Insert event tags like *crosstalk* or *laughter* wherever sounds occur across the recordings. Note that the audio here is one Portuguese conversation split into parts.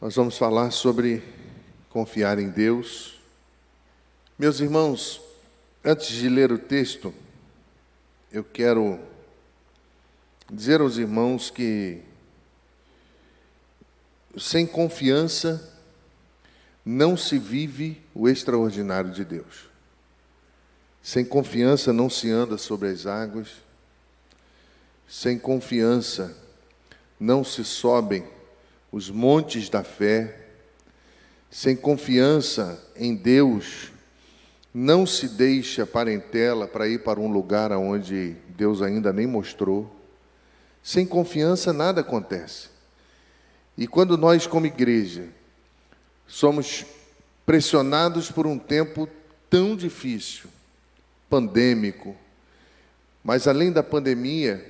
Nós vamos falar sobre confiar em Deus. Meus irmãos, antes de ler o texto, eu quero dizer aos irmãos que sem confiança não se vive o extraordinário de Deus. Sem confiança não se anda sobre as águas. Sem confiança não se sobem os montes da fé, sem confiança em Deus, não se deixa parentela para ir para um lugar onde Deus ainda nem mostrou. Sem confiança nada acontece. E quando nós, como igreja, somos pressionados por um tempo tão difícil, pandêmico, mas além da pandemia,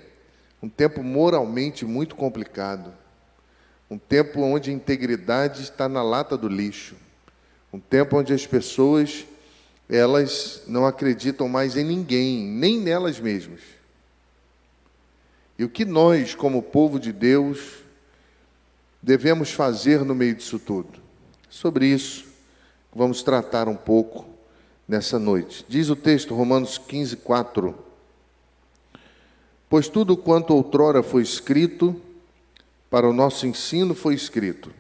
um tempo moralmente muito complicado, um tempo onde a integridade está na lata do lixo. Um tempo onde as pessoas elas não acreditam mais em ninguém, nem nelas mesmas. E o que nós, como povo de Deus, devemos fazer no meio disso tudo? Sobre isso, vamos tratar um pouco nessa noite. Diz o texto, Romanos 15, 4. Pois tudo quanto outrora foi escrito, para o nosso ensino foi escrito,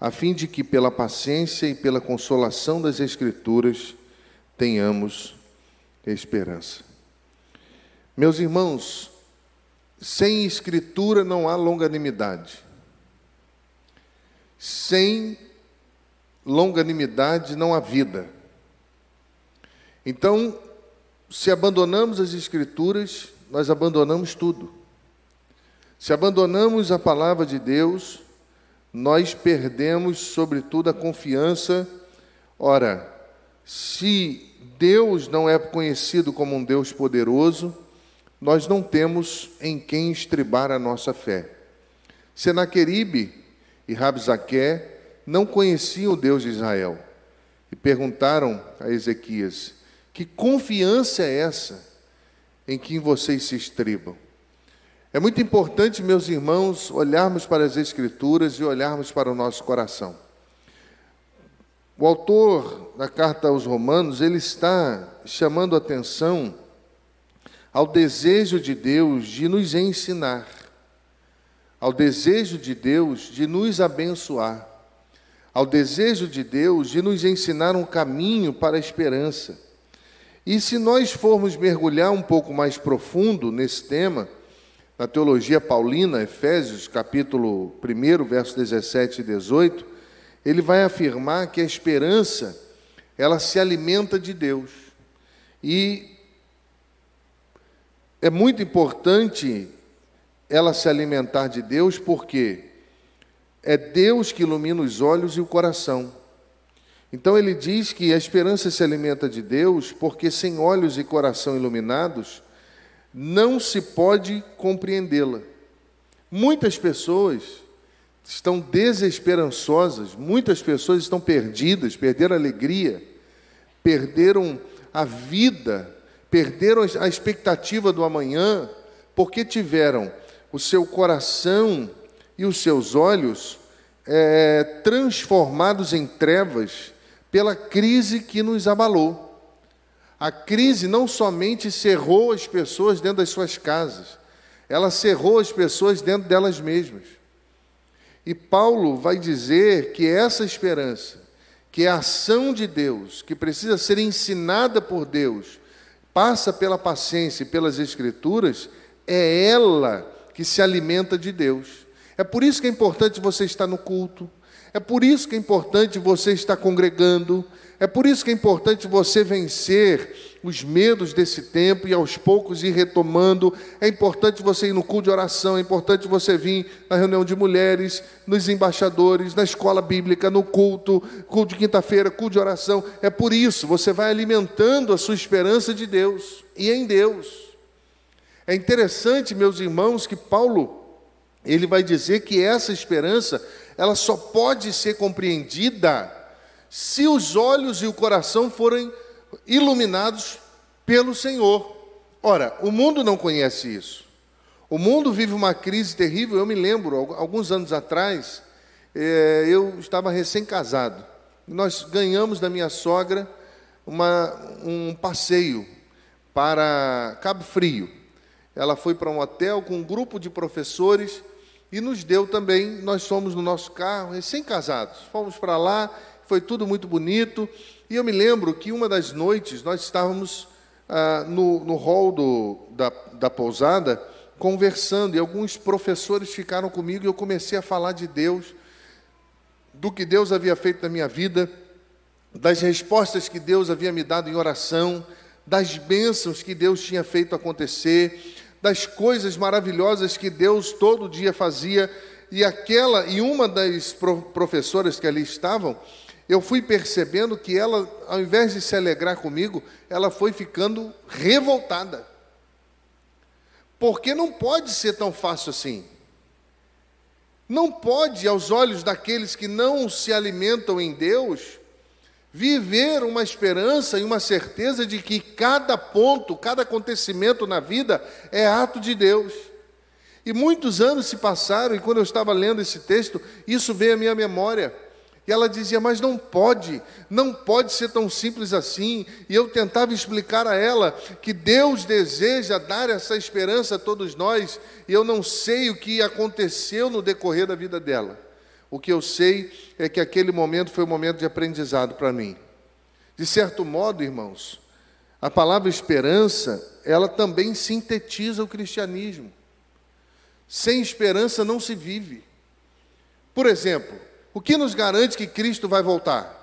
a fim de que pela paciência e pela consolação das Escrituras tenhamos esperança. Meus irmãos, sem Escritura não há longanimidade. Sem longanimidade não há vida. Então, se abandonamos as Escrituras, nós abandonamos tudo. Se abandonamos a palavra de Deus, nós perdemos, sobretudo, a confiança. Ora, se Deus não é conhecido como um Deus poderoso, nós não temos em quem estribar a nossa fé. Senaqueribe e Rabzaqué não conheciam o Deus de Israel e perguntaram a Ezequias: Que confiança é essa em quem vocês se estribam? É muito importante, meus irmãos, olharmos para as Escrituras e olharmos para o nosso coração. O autor da carta aos Romanos, ele está chamando atenção ao desejo de Deus de nos ensinar, ao desejo de Deus de nos abençoar, ao desejo de Deus de nos ensinar um caminho para a esperança. E se nós formos mergulhar um pouco mais profundo nesse tema, na teologia paulina, Efésios, capítulo 1, versos 17 e 18, ele vai afirmar que a esperança, ela se alimenta de Deus. E é muito importante ela se alimentar de Deus, porque é Deus que ilumina os olhos e o coração. Então ele diz que a esperança se alimenta de Deus, porque sem olhos e coração iluminados, não se pode compreendê-la. Muitas pessoas estão desesperançosas, muitas pessoas estão perdidas, perderam a alegria, perderam a vida, perderam a expectativa do amanhã, porque tiveram o seu coração e os seus olhos é, transformados em trevas pela crise que nos abalou. A crise não somente cerrou as pessoas dentro das suas casas, ela cerrou as pessoas dentro delas mesmas. E Paulo vai dizer que essa esperança, que é a ação de Deus, que precisa ser ensinada por Deus, passa pela paciência e pelas Escrituras, é ela que se alimenta de Deus. É por isso que é importante você estar no culto, é por isso que é importante você estar congregando, é por isso que é importante você vencer os medos desse tempo e aos poucos ir retomando. É importante você ir no culto de oração, é importante você vir na reunião de mulheres, nos embaixadores, na escola bíblica, no culto, culto de quinta-feira, culto de oração. É por isso, você vai alimentando a sua esperança de Deus e em Deus. É interessante, meus irmãos, que Paulo ele vai dizer que essa esperança, ela só pode ser compreendida se os olhos e o coração forem iluminados pelo Senhor. Ora, o mundo não conhece isso. O mundo vive uma crise terrível. Eu me lembro, alguns anos atrás, é, eu estava recém-casado. Nós ganhamos da minha sogra uma, um passeio para Cabo Frio. Ela foi para um hotel com um grupo de professores e nos deu também. Nós fomos no nosso carro, recém-casados. Fomos para lá, foi tudo muito bonito. E eu me lembro que uma das noites nós estávamos ah, no, no hall do, da, da pousada conversando e alguns professores ficaram comigo e eu comecei a falar de Deus, do que Deus havia feito na minha vida, das respostas que Deus havia me dado em oração, das bênçãos que Deus tinha feito acontecer, das coisas maravilhosas que Deus todo dia fazia. E aquela e uma das professoras que ali estavam, eu fui percebendo que ela, ao invés de se alegrar comigo, ela foi ficando revoltada. Porque não pode ser tão fácil assim. Não pode, aos olhos daqueles que não se alimentam em Deus, viver uma esperança e uma certeza de que cada ponto, cada acontecimento na vida é ato de Deus. E muitos anos se passaram, e quando eu estava lendo esse texto, isso veio à minha memória. E ela dizia, mas não pode, não pode ser tão simples assim. E eu tentava explicar a ela que Deus deseja dar essa esperança a todos nós, e eu não sei o que aconteceu no decorrer da vida dela. O que eu sei é que aquele momento foi um momento de aprendizado para mim. De certo modo, irmãos, a palavra esperança, ela também sintetiza o cristianismo. Sem esperança não se vive. Por exemplo, o que nos garante que Cristo vai voltar?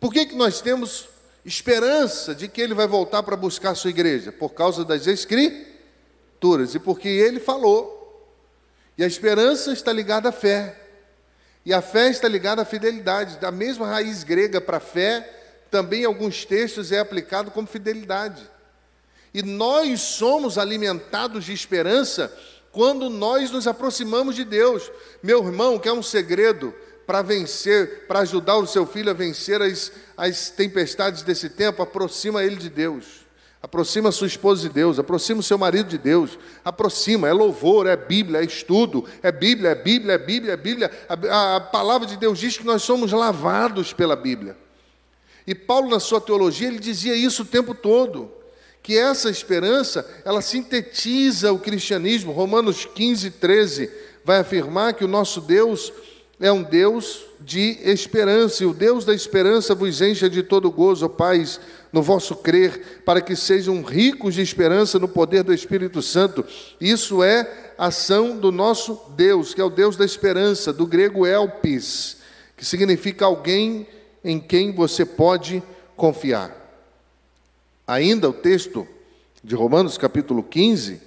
Por que, que nós temos esperança de que Ele vai voltar para buscar a sua igreja? Por causa das Escrituras e porque Ele falou. E a esperança está ligada à fé. E a fé está ligada à fidelidade. Da mesma raiz grega para fé, também em alguns textos é aplicado como fidelidade. E nós somos alimentados de esperança quando nós nos aproximamos de Deus. Meu irmão, quer um segredo para vencer, para ajudar o seu filho a vencer as, as tempestades desse tempo? Aproxima ele de Deus. Aproxima sua esposa de Deus, aproxima o seu marido de Deus, aproxima, é louvor, é Bíblia, é estudo, é Bíblia, é Bíblia, é Bíblia, é Bíblia. A, a, palavra de Deus diz que nós somos lavados pela Bíblia. E Paulo, na sua teologia, ele dizia isso o tempo todo, que essa esperança, ela sintetiza o cristianismo. Romanos 15, 13 vai afirmar que o nosso Deus é um Deus de esperança, e o Deus da esperança vos encha de todo gozo, paz, no vosso crer, para que sejam ricos de esperança no poder do Espírito Santo. Isso é ação do nosso Deus, que é o Deus da esperança, do grego elpis, que significa alguém em quem você pode confiar. Ainda o texto de Romanos capítulo 15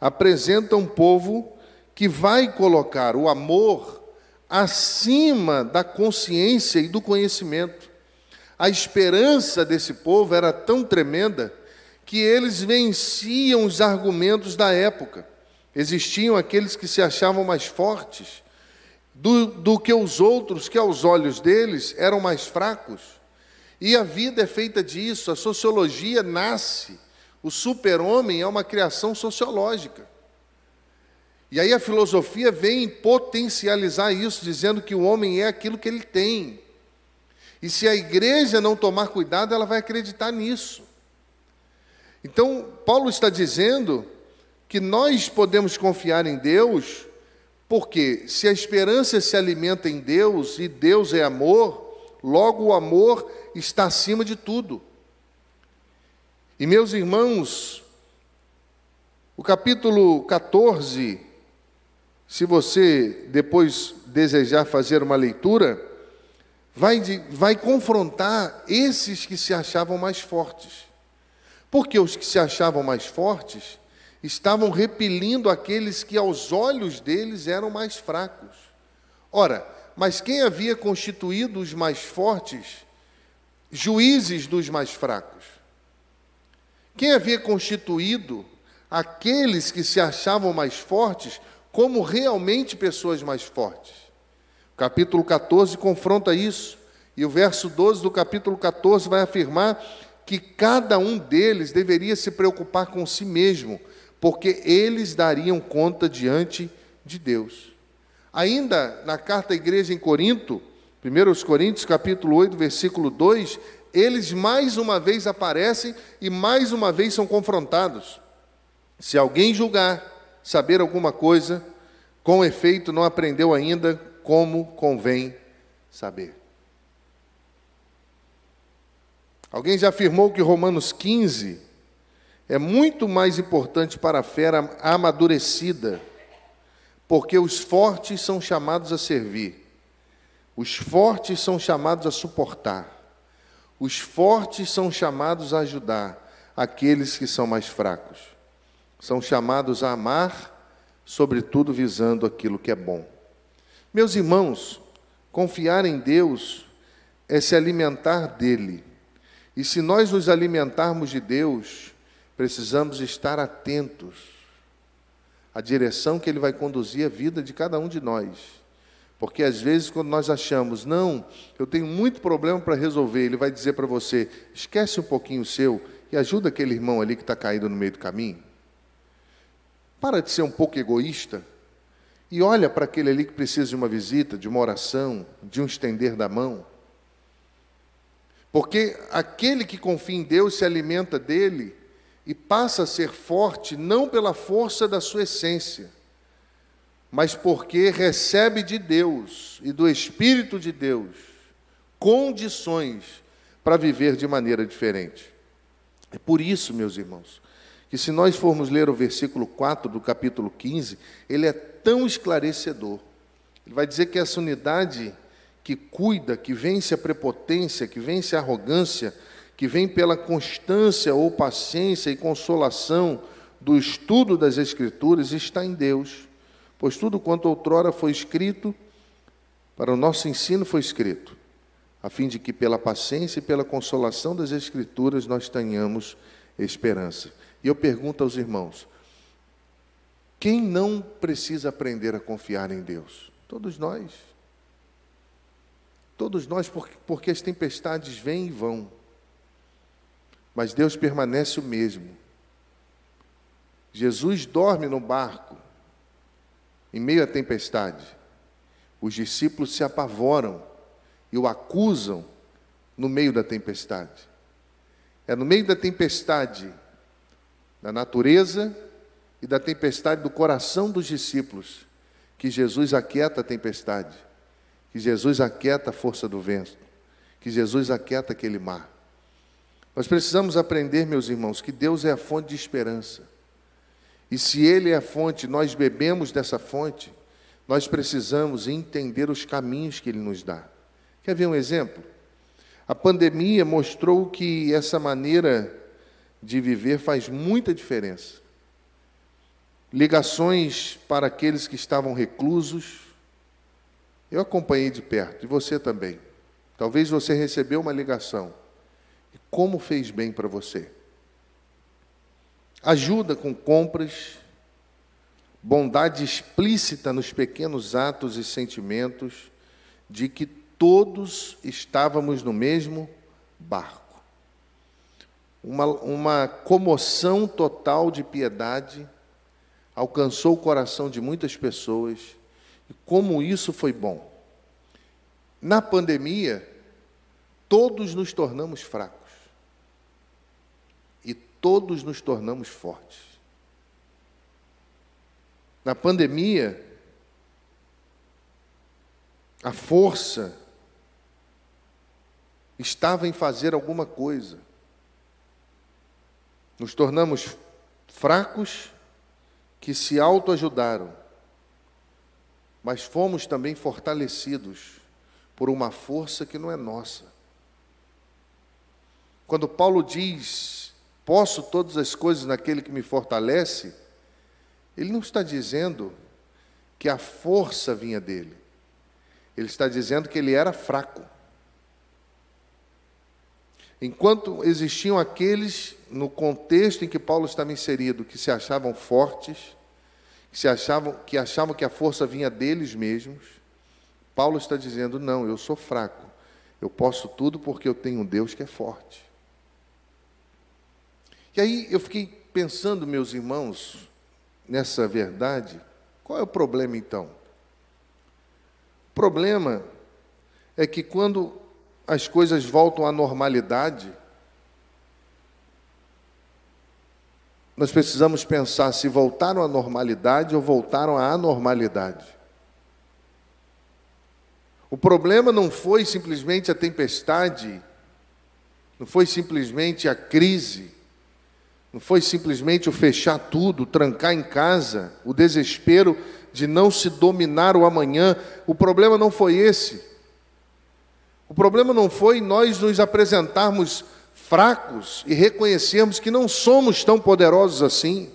apresenta um povo que vai colocar o amor acima da consciência e do conhecimento. A esperança desse povo era tão tremenda que eles venciam os argumentos da época. Existiam aqueles que se achavam mais fortes do, do que os outros, que aos olhos deles eram mais fracos. E a vida é feita disso, a sociologia nasce. O super-homem é uma criação sociológica. E aí a filosofia vem potencializar isso, dizendo que o homem é aquilo que ele tem. E se a igreja não tomar cuidado, ela vai acreditar nisso. Então, Paulo está dizendo que nós podemos confiar em Deus, porque se a esperança se alimenta em Deus e Deus é amor, logo o amor está acima de tudo. E meus irmãos, o capítulo 14 se você depois desejar fazer uma leitura, vai, de, vai confrontar esses que se achavam mais fortes. Porque os que se achavam mais fortes estavam repelindo aqueles que aos olhos deles eram mais fracos. Ora, mas quem havia constituído os mais fortes, juízes dos mais fracos? Quem havia constituído aqueles que se achavam mais fortes como realmente pessoas mais fortes. O capítulo 14 confronta isso, e o verso 12 do capítulo 14 vai afirmar que cada um deles deveria se preocupar com si mesmo, porque eles dariam conta diante de Deus. Ainda na carta à igreja em Corinto, 1 Coríntios capítulo 8, versículo 2, eles mais uma vez aparecem e mais uma vez são confrontados. Se alguém julgar saber alguma coisa, com efeito não aprendeu ainda como convém saber. Alguém já afirmou que Romanos 15 é muito mais importante para a fera amadurecida, porque os fortes são chamados a servir, os fortes são chamados a suportar, os fortes são chamados a ajudar aqueles que são mais fracos, são chamados a amar, sobretudo visando aquilo que é bom. Meus irmãos, confiar em Deus é se alimentar dele e se nós nos alimentarmos de Deus, precisamos estar atentos à direção que Ele vai conduzir a vida de cada um de nós. Porque às vezes, quando nós achamos, não, eu tenho muito problema para resolver, Ele vai dizer para você: esquece um pouquinho o seu e ajuda aquele irmão ali que está caído no meio do caminho. Para de ser um pouco egoísta e olha para aquele ali que precisa de uma visita, de uma oração, de um estender da mão. Porque aquele que confia em Deus se alimenta dele e passa a ser forte não pela força da sua essência, mas porque recebe de Deus e do Espírito de Deus condições para viver de maneira diferente. É por isso, meus irmãos, que se nós formos ler o versículo 4 do capítulo 15, ele é tão esclarecedor. Ele vai dizer que essa unidade que cuida, que vence a prepotência, que vence a arrogância, que vem pela constância ou paciência e consolação do estudo das Escrituras, está em Deus. Pois tudo quanto outrora foi escrito, para o nosso ensino foi escrito, a fim de que pela paciência e pela consolação das Escrituras nós tenhamos esperança. E eu pergunto aos irmãos: quem não precisa aprender a confiar em Deus? Todos nós. Todos nós, porque as tempestades vêm e vão. Mas Deus permanece o mesmo. Jesus dorme no barco, em meio à tempestade. Os discípulos se apavoram e o acusam no meio da tempestade. É no meio da tempestade da natureza e da tempestade do coração dos discípulos que Jesus aquieta a tempestade que Jesus aquieta a força do vento, que Jesus aquieta aquele mar. Nós precisamos aprender, meus irmãos, que Deus é a fonte de esperança. E se Ele é a fonte, nós bebemos dessa fonte, nós precisamos entender os caminhos que Ele nos dá. Quer ver um exemplo? A pandemia mostrou que essa maneira de viver faz muita diferença. Ligações para aqueles que estavam reclusos, eu acompanhei de perto, e você também. Talvez você recebeu uma ligação. E como fez bem para você? Ajuda com compras, bondade explícita nos pequenos atos e sentimentos de que todos estávamos no mesmo barco. Uma, uma comoção total de piedade alcançou o coração de muitas pessoas e como isso foi bom. Na pandemia, todos nos tornamos fracos. E todos nos tornamos fortes. Na pandemia, a força estava em fazer alguma coisa. Nos tornamos fracos que se autoajudaram mas fomos também fortalecidos por uma força que não é nossa. Quando Paulo diz, posso todas as coisas naquele que me fortalece, ele não está dizendo que a força vinha dele, ele está dizendo que ele era fraco. Enquanto existiam aqueles, no contexto em que Paulo estava inserido, que se achavam fortes, que, se achavam, que achavam que a força vinha deles mesmos, Paulo está dizendo: não, eu sou fraco, eu posso tudo porque eu tenho um Deus que é forte. E aí eu fiquei pensando, meus irmãos, nessa verdade, qual é o problema então? O problema é que quando as coisas voltam à normalidade, nós precisamos pensar se voltaram à normalidade ou voltaram à anormalidade. O problema não foi simplesmente a tempestade, não foi simplesmente a crise, não foi simplesmente o fechar tudo, trancar em casa, o desespero de não se dominar o amanhã. O problema não foi esse. O problema não foi nós nos apresentarmos fracos e reconhecermos que não somos tão poderosos assim.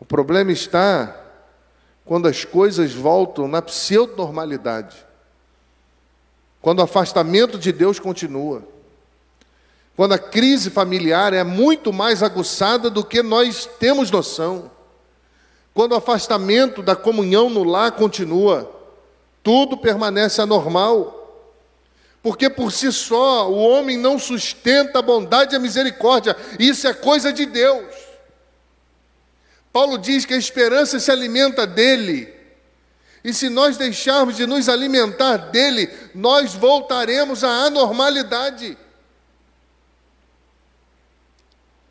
O problema está quando as coisas voltam na pseudo-normalidade, quando o afastamento de Deus continua, quando a crise familiar é muito mais aguçada do que nós temos noção, quando o afastamento da comunhão no lar continua, tudo permanece anormal. Porque por si só o homem não sustenta a bondade e a misericórdia, isso é coisa de Deus. Paulo diz que a esperança se alimenta dele, e se nós deixarmos de nos alimentar dele, nós voltaremos à anormalidade.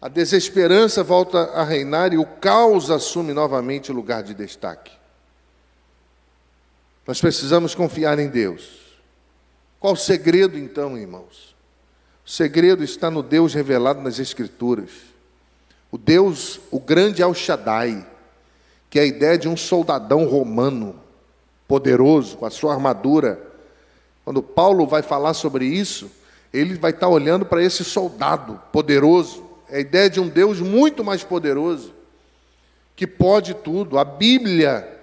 A desesperança volta a reinar e o caos assume novamente o lugar de destaque. Nós precisamos confiar em Deus. Qual o segredo, então, irmãos? O segredo está no Deus revelado nas Escrituras. O Deus, o grande El Shaddai, que é a ideia de um soldadão romano, poderoso, com a sua armadura. Quando Paulo vai falar sobre isso, ele vai estar olhando para esse soldado poderoso. É a ideia de um Deus muito mais poderoso, que pode tudo. A Bíblia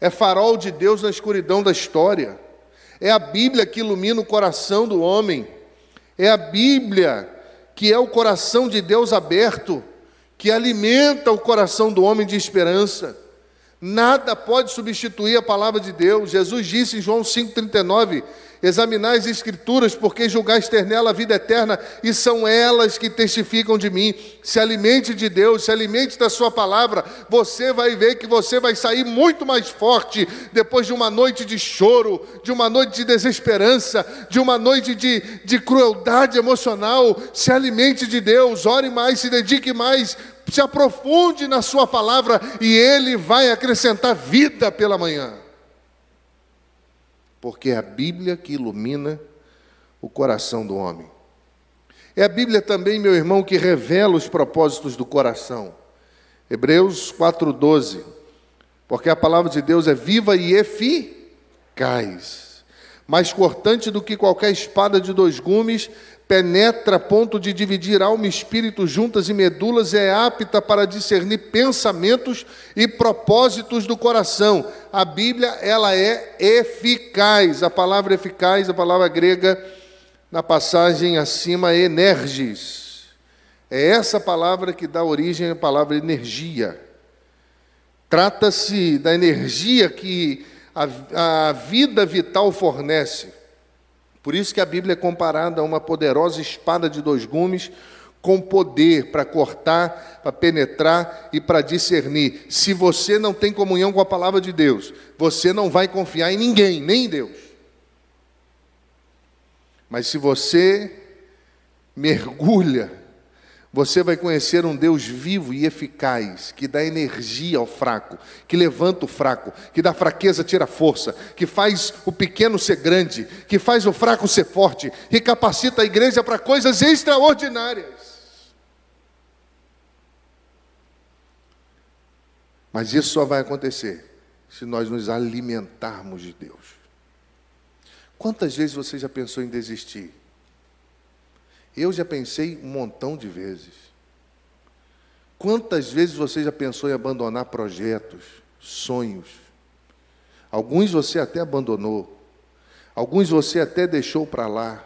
é farol de Deus na escuridão da história. É a Bíblia que ilumina o coração do homem. É a Bíblia que é o coração de Deus aberto, que alimenta o coração do homem de esperança. Nada pode substituir a palavra de Deus. Jesus disse em João 5,39: Examinai as Escrituras, porque julgais ter nela a vida eterna, e são elas que testificam de mim. Se alimente de Deus, se alimente da Sua palavra, você vai ver que você vai sair muito mais forte depois de uma noite de choro, de uma noite de desesperança, de uma noite de, de crueldade emocional. Se alimente de Deus, ore mais, se dedique mais, se aprofunde na Sua palavra, e Ele vai acrescentar vida pela manhã porque é a Bíblia que ilumina o coração do homem. É a Bíblia também, meu irmão, que revela os propósitos do coração. Hebreus 4,12. Porque a palavra de Deus é viva e eficaz, mais cortante do que qualquer espada de dois gumes, penetra a ponto de dividir alma e espírito juntas e medulas, é apta para discernir pensamentos e propósitos do coração. A Bíblia, ela é eficaz. A palavra eficaz, a palavra grega na passagem acima, energis. É essa palavra que dá origem à palavra energia. Trata-se da energia que a, a vida vital fornece. Por isso que a Bíblia é comparada a uma poderosa espada de dois gumes com poder para cortar, para penetrar e para discernir. Se você não tem comunhão com a palavra de Deus, você não vai confiar em ninguém, nem em Deus. Mas se você mergulha você vai conhecer um Deus vivo e eficaz, que dá energia ao fraco, que levanta o fraco, que da fraqueza tira força, que faz o pequeno ser grande, que faz o fraco ser forte, que capacita a igreja para coisas extraordinárias. Mas isso só vai acontecer se nós nos alimentarmos de Deus. Quantas vezes você já pensou em desistir? Eu já pensei um montão de vezes. Quantas vezes você já pensou em abandonar projetos, sonhos? Alguns você até abandonou, alguns você até deixou para lá.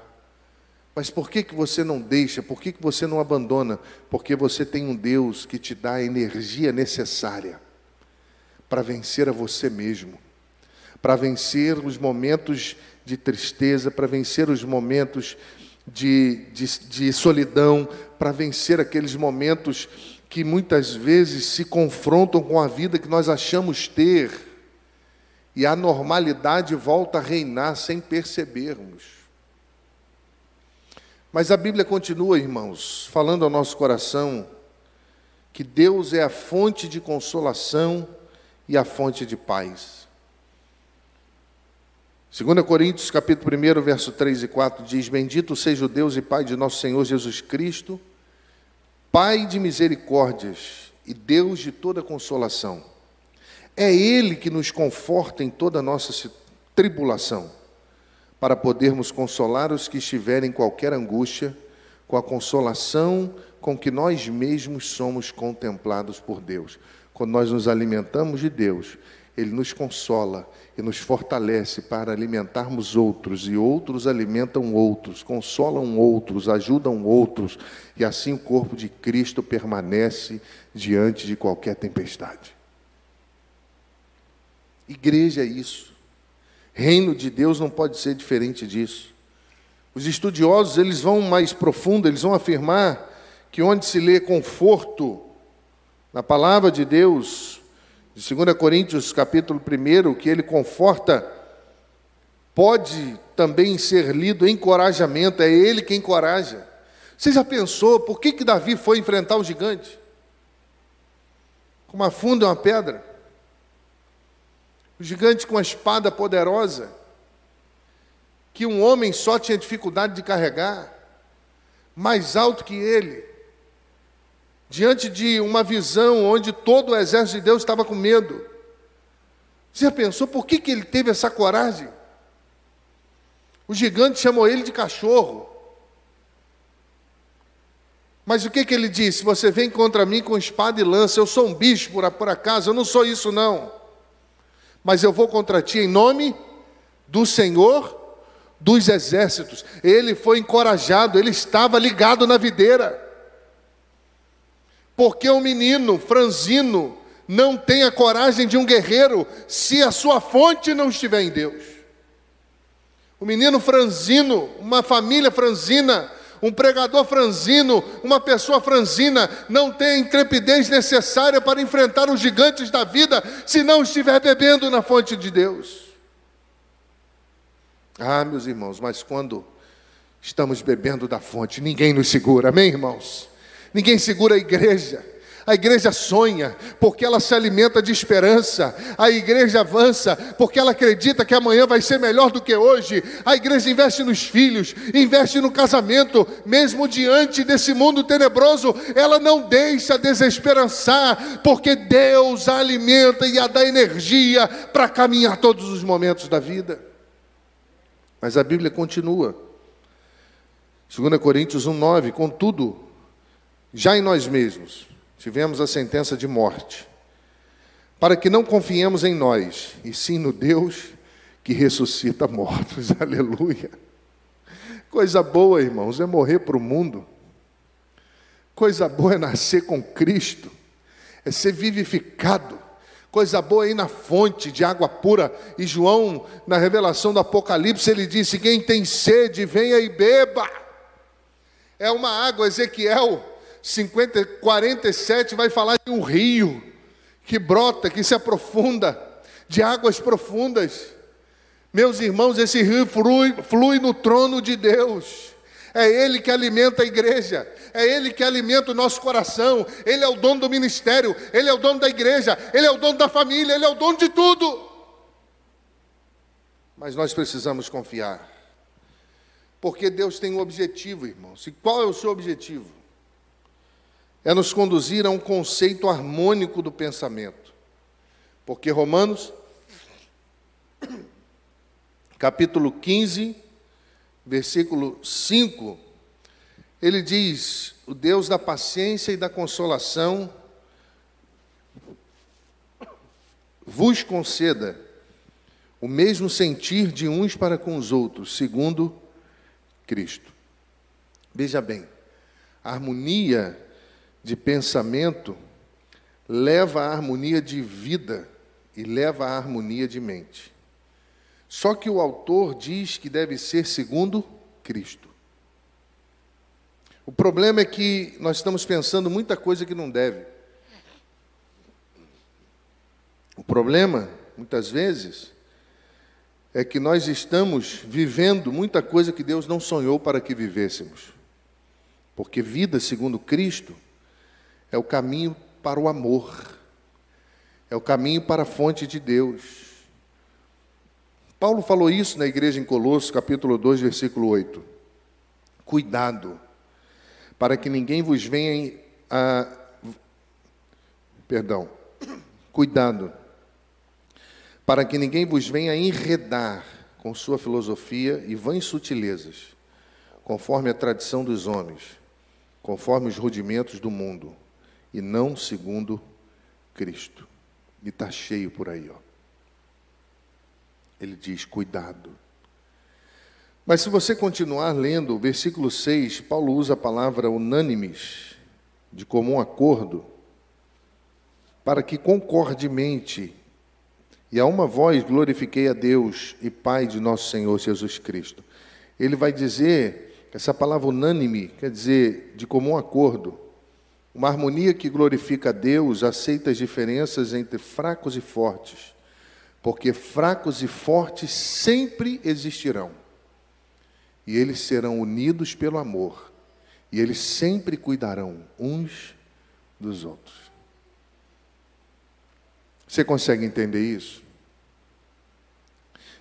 Mas por que, que você não deixa? Por que, que você não abandona? Porque você tem um Deus que te dá a energia necessária para vencer a você mesmo, para vencer os momentos de tristeza, para vencer os momentos de, de, de solidão, para vencer aqueles momentos que muitas vezes se confrontam com a vida que nós achamos ter. e a normalidade volta a reinar sem percebermos. Mas a Bíblia continua, irmãos, falando ao nosso coração que Deus é a fonte de consolação e a fonte de paz. 2 Coríntios, capítulo 1, verso 3 e 4 diz: Bendito seja o Deus e Pai de nosso Senhor Jesus Cristo, Pai de misericórdias e Deus de toda consolação. É Ele que nos conforta em toda nossa tribulação, para podermos consolar os que estiverem em qualquer angústia, com a consolação com que nós mesmos somos contemplados por Deus. Quando nós nos alimentamos de Deus, Ele nos consola e nos fortalece para alimentarmos outros, e outros alimentam outros, consolam outros, ajudam outros, e assim o corpo de Cristo permanece diante de qualquer tempestade. Igreja é isso. Reino de Deus não pode ser diferente disso. Os estudiosos, eles vão mais profundo, eles vão afirmar que onde se lê conforto na palavra de Deus, de 2 Coríntios capítulo 1, que ele conforta, pode também ser lido encorajamento, é ele quem encoraja. Você já pensou por que, que Davi foi enfrentar o gigante? Com uma funda e uma pedra? O gigante com uma espada poderosa, que um homem só tinha dificuldade de carregar, mais alto que ele diante de uma visão onde todo o exército de Deus estava com medo. Você pensou por que, que ele teve essa coragem? O gigante chamou ele de cachorro. Mas o que, que ele disse? Você vem contra mim com espada e lança, eu sou um bicho por, por acaso, eu não sou isso não. Mas eu vou contra ti em nome do Senhor dos exércitos. Ele foi encorajado, ele estava ligado na videira. Porque o menino franzino não tem a coragem de um guerreiro se a sua fonte não estiver em Deus. O menino franzino, uma família franzina, um pregador franzino, uma pessoa franzina, não tem a intrepidez necessária para enfrentar os gigantes da vida se não estiver bebendo na fonte de Deus. Ah, meus irmãos, mas quando estamos bebendo da fonte, ninguém nos segura, amém, irmãos? Ninguém segura a igreja. A igreja sonha porque ela se alimenta de esperança. A igreja avança porque ela acredita que amanhã vai ser melhor do que hoje. A igreja investe nos filhos, investe no casamento, mesmo diante desse mundo tenebroso, ela não deixa desesperançar, porque Deus a alimenta e a dá energia para caminhar todos os momentos da vida. Mas a Bíblia continua. 2 Coríntios 1:9, contudo, já em nós mesmos tivemos a sentença de morte, para que não confiemos em nós, e sim no Deus que ressuscita mortos. *laughs* Aleluia. Coisa boa, irmãos, é morrer para o mundo. Coisa boa é nascer com Cristo, é ser vivificado. Coisa boa é ir na fonte de água pura. E João, na revelação do Apocalipse, ele disse: Quem tem sede, venha e beba. É uma água, Ezequiel 50, 47 vai falar de um rio que brota, que se aprofunda, de águas profundas. Meus irmãos, esse rio flui, flui no trono de Deus. É Ele que alimenta a igreja, é Ele que alimenta o nosso coração. Ele é o dono do ministério, Ele é o dono da igreja, Ele é o dono da família, Ele é o dono de tudo. Mas nós precisamos confiar, porque Deus tem um objetivo, irmãos. E qual é o seu objetivo? É nos conduzir a um conceito harmônico do pensamento. Porque Romanos, capítulo 15, versículo 5, ele diz: O Deus da paciência e da consolação vos conceda o mesmo sentir de uns para com os outros, segundo Cristo. Veja bem, a harmonia de pensamento leva à harmonia de vida e leva à harmonia de mente. Só que o autor diz que deve ser segundo Cristo. O problema é que nós estamos pensando muita coisa que não deve. O problema, muitas vezes, é que nós estamos vivendo muita coisa que Deus não sonhou para que vivêssemos. Porque vida segundo Cristo é o caminho para o amor, é o caminho para a fonte de Deus. Paulo falou isso na igreja em Colossos, capítulo 2, versículo 8. Cuidado, para que ninguém vos venha a. Perdão. Cuidado, para que ninguém vos venha enredar com sua filosofia e vãs sutilezas, conforme a tradição dos homens, conforme os rudimentos do mundo, e não segundo Cristo. E está cheio por aí, ó. Ele diz: cuidado. Mas se você continuar lendo o versículo 6, Paulo usa a palavra unânimes, de comum acordo, para que concordemente e a uma voz glorifiquei a Deus e Pai de nosso Senhor Jesus Cristo. Ele vai dizer, essa palavra unânime quer dizer de comum acordo, uma harmonia que glorifica a Deus, aceita as diferenças entre fracos e fortes, porque fracos e fortes sempre existirão, e eles serão unidos pelo amor, e eles sempre cuidarão uns dos outros. Você consegue entender isso?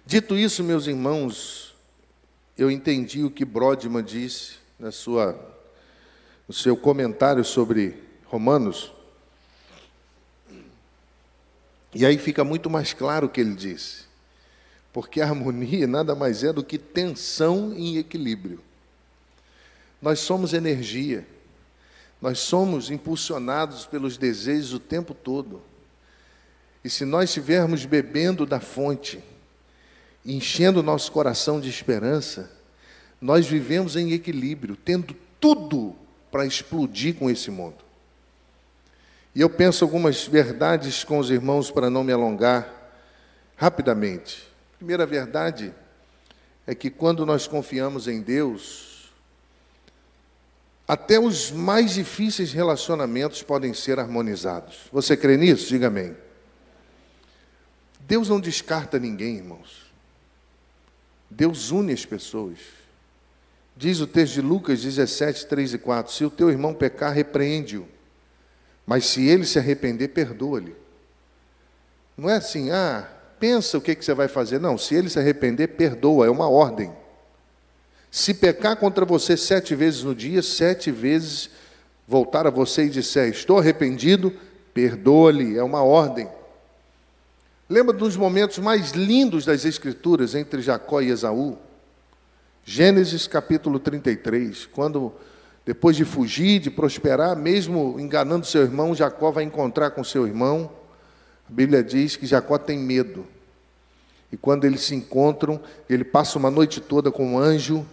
Dito isso, meus irmãos, eu entendi o que Brodman disse na sua, no seu comentário sobre Romanos. E aí fica muito mais claro o que ele disse. Porque a harmonia nada mais é do que tensão em equilíbrio. Nós somos energia. Nós somos impulsionados pelos desejos o tempo todo. E se nós estivermos bebendo da fonte, enchendo nosso coração de esperança, nós vivemos em equilíbrio, tendo tudo para explodir com esse mundo. E eu penso algumas verdades com os irmãos para não me alongar rapidamente. Primeira verdade é que quando nós confiamos em Deus, até os mais difíceis relacionamentos podem ser harmonizados. Você crê nisso? Diga amém. Deus não descarta ninguém, irmãos. Deus une as pessoas. Diz o texto de Lucas 17, 3 e 4: Se o teu irmão pecar, repreende-o, mas se ele se arrepender, perdoa-lhe. Não é assim, ah, pensa o que, que você vai fazer. Não, se ele se arrepender, perdoa, é uma ordem. Se pecar contra você sete vezes no dia, sete vezes voltar a você e disser, estou arrependido, perdoa-lhe, é uma ordem. Lembra dos momentos mais lindos das Escrituras entre Jacó e Esaú? Gênesis capítulo 33, quando, depois de fugir, de prosperar, mesmo enganando seu irmão, Jacó vai encontrar com seu irmão. A Bíblia diz que Jacó tem medo. E quando eles se encontram, ele passa uma noite toda com um anjo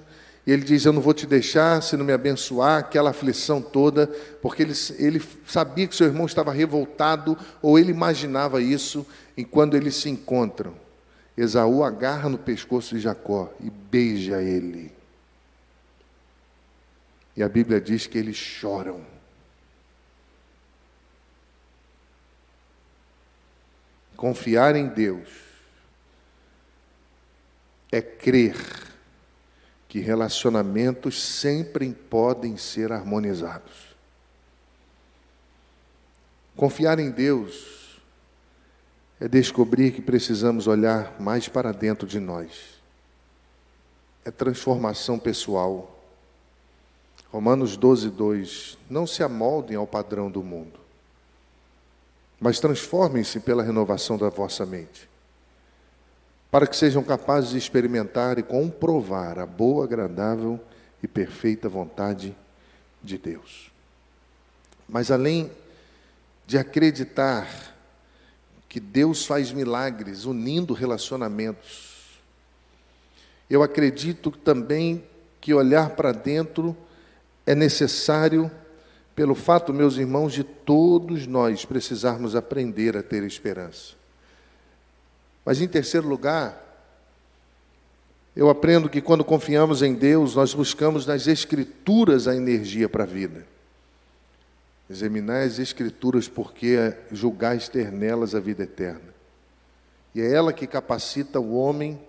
e ele diz: Eu não vou te deixar se não me abençoar, aquela aflição toda, porque ele, ele sabia que seu irmão estava revoltado, ou ele imaginava isso, e quando eles se encontram, Esaú agarra no pescoço de Jacó e beija ele. E a Bíblia diz que eles choram. Confiar em Deus é crer que relacionamentos sempre podem ser harmonizados. Confiar em Deus é descobrir que precisamos olhar mais para dentro de nós. É transformação pessoal. Romanos 12, 2. Não se amoldem ao padrão do mundo, mas transformem-se pela renovação da vossa mente para que sejam capazes de experimentar e comprovar a boa, agradável e perfeita vontade de Deus. Mas além de acreditar que Deus faz milagres unindo relacionamentos, eu acredito também que olhar para dentro é necessário pelo fato, meus irmãos, de todos nós precisarmos aprender a ter esperança. Mas em terceiro lugar, eu aprendo que quando confiamos em Deus, nós buscamos nas Escrituras a energia para a vida. Examinar as Escrituras, porque julgais ter nelas a vida eterna. E é ela que capacita o homem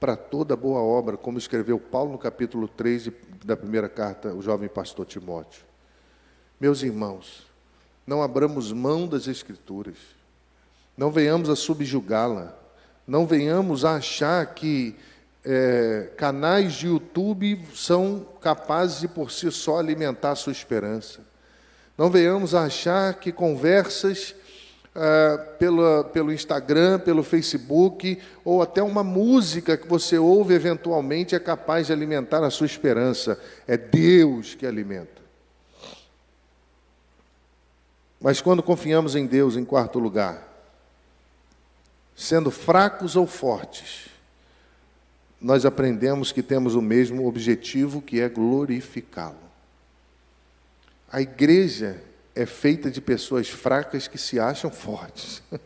para toda boa obra, como escreveu Paulo no capítulo 3 da primeira carta, o jovem pastor Timóteo. Meus irmãos, não abramos mão das Escrituras, não venhamos a subjugá-la, não venhamos a achar que é, canais de YouTube são capazes de por si só alimentar a sua esperança. Não venhamos a achar que conversas ah, pelo, pelo Instagram, pelo Facebook, ou até uma música que você ouve eventualmente é capaz de alimentar a sua esperança. É Deus que alimenta. Mas quando confiamos em Deus, em quarto lugar, sendo fracos ou fortes, nós aprendemos que temos o mesmo objetivo, que é glorificá-lo. A igreja é feita de pessoas fracas que se acham fortes. *laughs*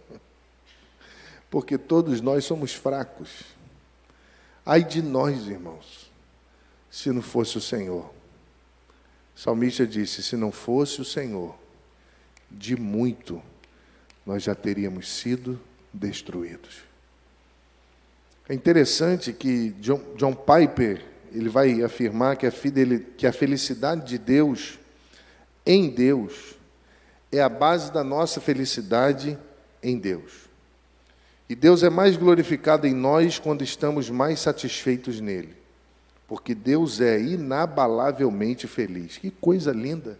Porque todos nós somos fracos. Ai de nós, irmãos, se não fosse o Senhor. O salmista disse: se não fosse o Senhor, de muito nós já teríamos sido destruídos. É interessante que John, John Piper ele vai afirmar que a, que a felicidade de Deus em Deus é a base da nossa felicidade em Deus. E Deus é mais glorificado em nós quando estamos mais satisfeitos nele. Porque Deus é inabalavelmente feliz. Que coisa linda!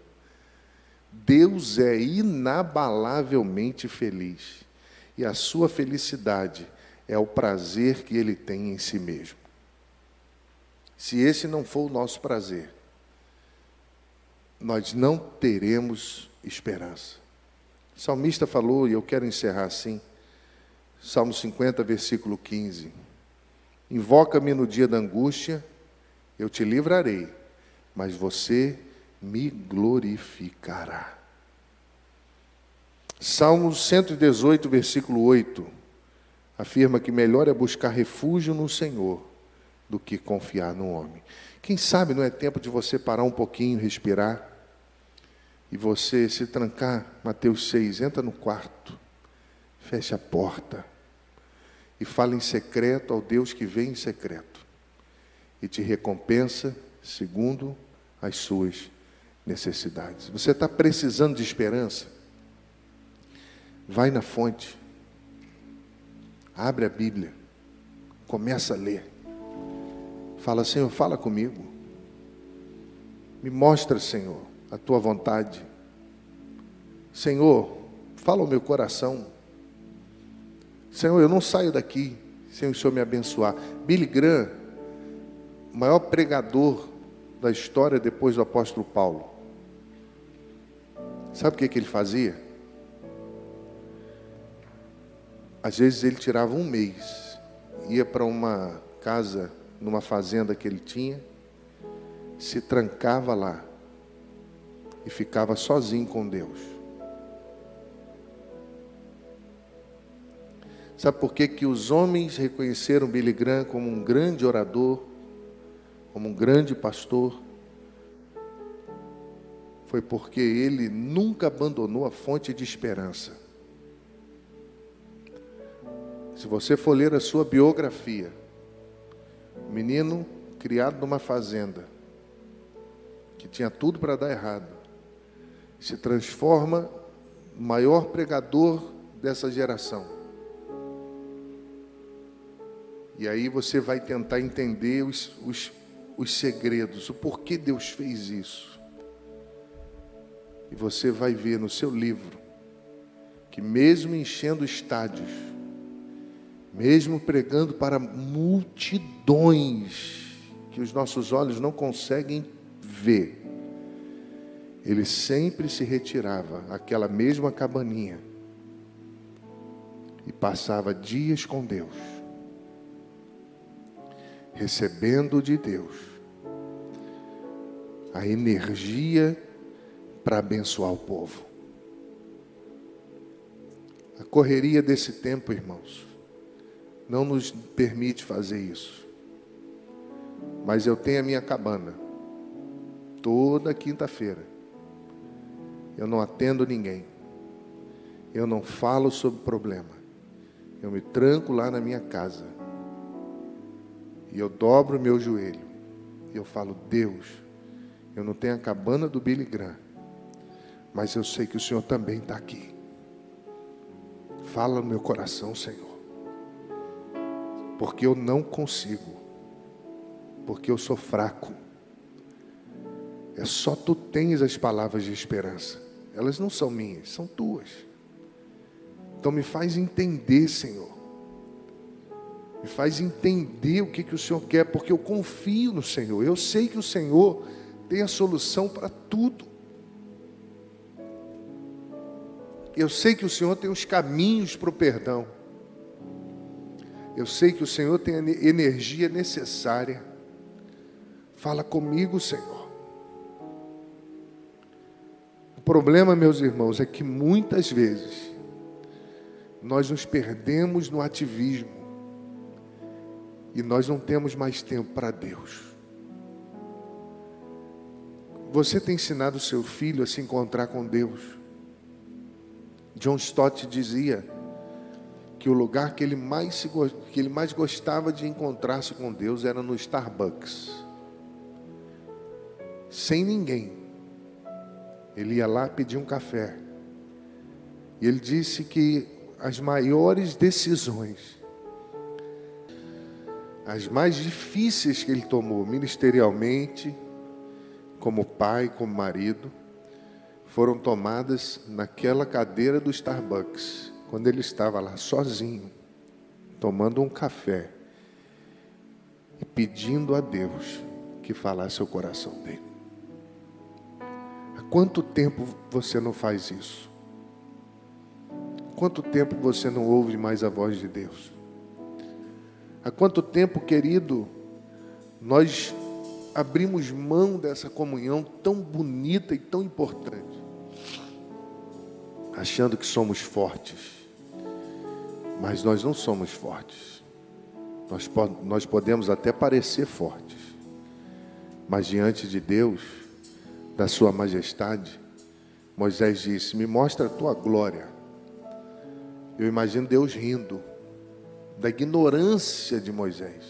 Deus é inabalavelmente feliz. E a sua felicidade é o prazer que ele tem em si mesmo. Se esse não for o nosso prazer, nós não teremos esperança. O salmista falou, e eu quero encerrar assim, Salmo 50, versículo 15: Invoca-me no dia da angústia, eu te livrarei, mas você me glorificará. Salmo 118, versículo 8, afirma que melhor é buscar refúgio no Senhor do que confiar no homem. Quem sabe não é tempo de você parar um pouquinho, respirar e você se trancar, Mateus 6, entra no quarto, fecha a porta e fala em secreto ao Deus que vem em secreto e te recompensa segundo as suas necessidades. Você está precisando de esperança? Vai na fonte, abre a Bíblia, começa a ler. Fala, Senhor, fala comigo. Me mostra, Senhor, a tua vontade. Senhor, fala o meu coração. Senhor, eu não saio daqui sem o Senhor me abençoar. Billy Graham, o maior pregador da história depois do apóstolo Paulo. Sabe o que, que ele fazia? Às vezes ele tirava um mês, ia para uma casa, numa fazenda que ele tinha, se trancava lá e ficava sozinho com Deus. Sabe por que, que os homens reconheceram Billy Graham como um grande orador, como um grande pastor? Foi porque ele nunca abandonou a fonte de esperança. Se você for ler a sua biografia, menino criado numa fazenda, que tinha tudo para dar errado, se transforma no maior pregador dessa geração. E aí você vai tentar entender os, os, os segredos, o porquê Deus fez isso. E você vai ver no seu livro que, mesmo enchendo estádios, mesmo pregando para multidões que os nossos olhos não conseguem ver, ele sempre se retirava àquela mesma cabaninha e passava dias com Deus, recebendo de Deus a energia para abençoar o povo. A correria desse tempo, irmãos, não nos permite fazer isso. Mas eu tenho a minha cabana, toda quinta-feira. Eu não atendo ninguém. Eu não falo sobre problema. Eu me tranco lá na minha casa. E eu dobro meu joelho. E eu falo: Deus, eu não tenho a cabana do Billy Graham, mas eu sei que o Senhor também está aqui. Fala no meu coração, Senhor. Porque eu não consigo. Porque eu sou fraco. É só tu tens as palavras de esperança. Elas não são minhas, são tuas. Então me faz entender, Senhor. Me faz entender o que, que o Senhor quer, porque eu confio no Senhor. Eu sei que o Senhor tem a solução para tudo. Eu sei que o Senhor tem os caminhos para o perdão. Eu sei que o Senhor tem a energia necessária. Fala comigo, Senhor. Problema, meus irmãos, é que muitas vezes nós nos perdemos no ativismo e nós não temos mais tempo para Deus. Você tem ensinado seu filho a se encontrar com Deus? John Stott dizia que o lugar que ele mais, se, que ele mais gostava de encontrar-se com Deus era no Starbucks. Sem ninguém. Ele ia lá pedir um café. E ele disse que as maiores decisões, as mais difíceis que ele tomou ministerialmente, como pai, como marido, foram tomadas naquela cadeira do Starbucks, quando ele estava lá sozinho, tomando um café e pedindo a Deus que falasse o coração dele. Quanto tempo você não faz isso? Quanto tempo você não ouve mais a voz de Deus? Há quanto tempo, querido, nós abrimos mão dessa comunhão tão bonita e tão importante, achando que somos fortes, mas nós não somos fortes. Nós, nós podemos até parecer fortes, mas diante de Deus, da Sua majestade, Moisés disse: Me mostra a tua glória. Eu imagino Deus rindo da ignorância de Moisés,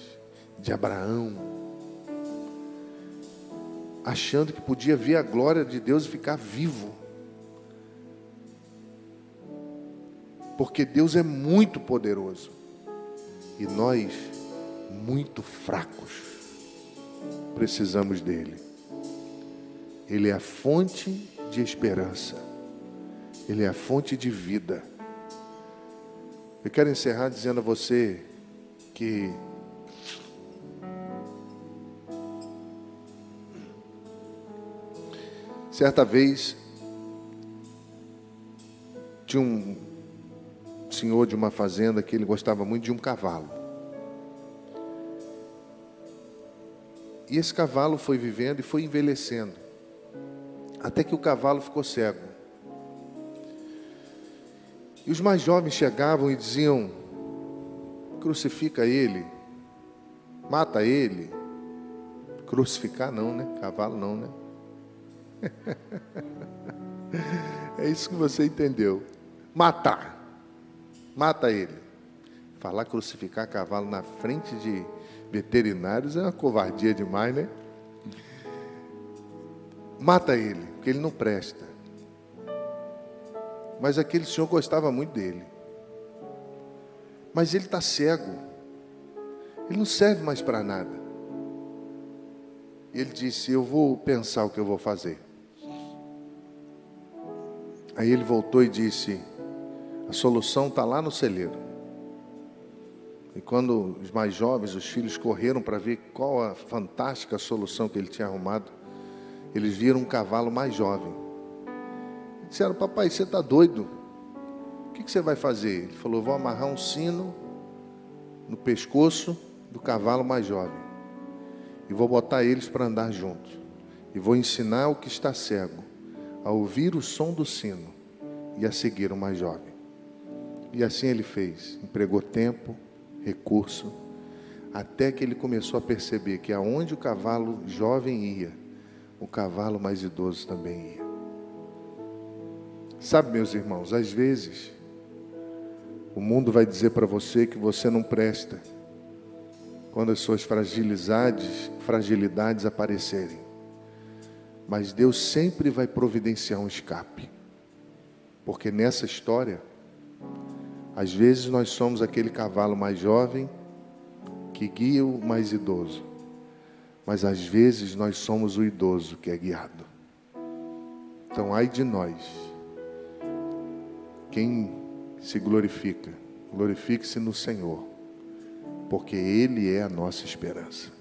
de Abraão, achando que podia ver a glória de Deus e ficar vivo. Porque Deus é muito poderoso e nós, muito fracos, precisamos dele. Ele é a fonte de esperança, ele é a fonte de vida. Eu quero encerrar dizendo a você que certa vez tinha um senhor de uma fazenda que ele gostava muito de um cavalo. E esse cavalo foi vivendo e foi envelhecendo, até que o cavalo ficou cego. E os mais jovens chegavam e diziam: crucifica ele, mata ele. Crucificar não, né? Cavalo não, né? *laughs* é isso que você entendeu. Matar. Mata ele. Falar crucificar cavalo na frente de veterinários é uma covardia demais, né? Mata ele, porque ele não presta. Mas aquele senhor gostava muito dele. Mas ele está cego. Ele não serve mais para nada. Ele disse: Eu vou pensar o que eu vou fazer. Aí ele voltou e disse: A solução está lá no celeiro. E quando os mais jovens, os filhos, correram para ver qual a fantástica solução que ele tinha arrumado, eles viram um cavalo mais jovem. Disseram, papai, você está doido? O que, que você vai fazer? Ele falou, vou amarrar um sino no pescoço do cavalo mais jovem. E vou botar eles para andar juntos. E vou ensinar o que está cego a ouvir o som do sino e a seguir o mais jovem. E assim ele fez. Empregou tempo, recurso, até que ele começou a perceber que aonde o cavalo jovem ia, o cavalo mais idoso também ia. Sabe, meus irmãos, às vezes o mundo vai dizer para você que você não presta, quando as suas fragilidades, fragilidades aparecerem. Mas Deus sempre vai providenciar um escape. Porque nessa história, às vezes nós somos aquele cavalo mais jovem que guia o mais idoso. Mas às vezes nós somos o idoso que é guiado. Então, ai de nós. Quem se glorifica, glorifique-se no Senhor porque Ele é a nossa esperança.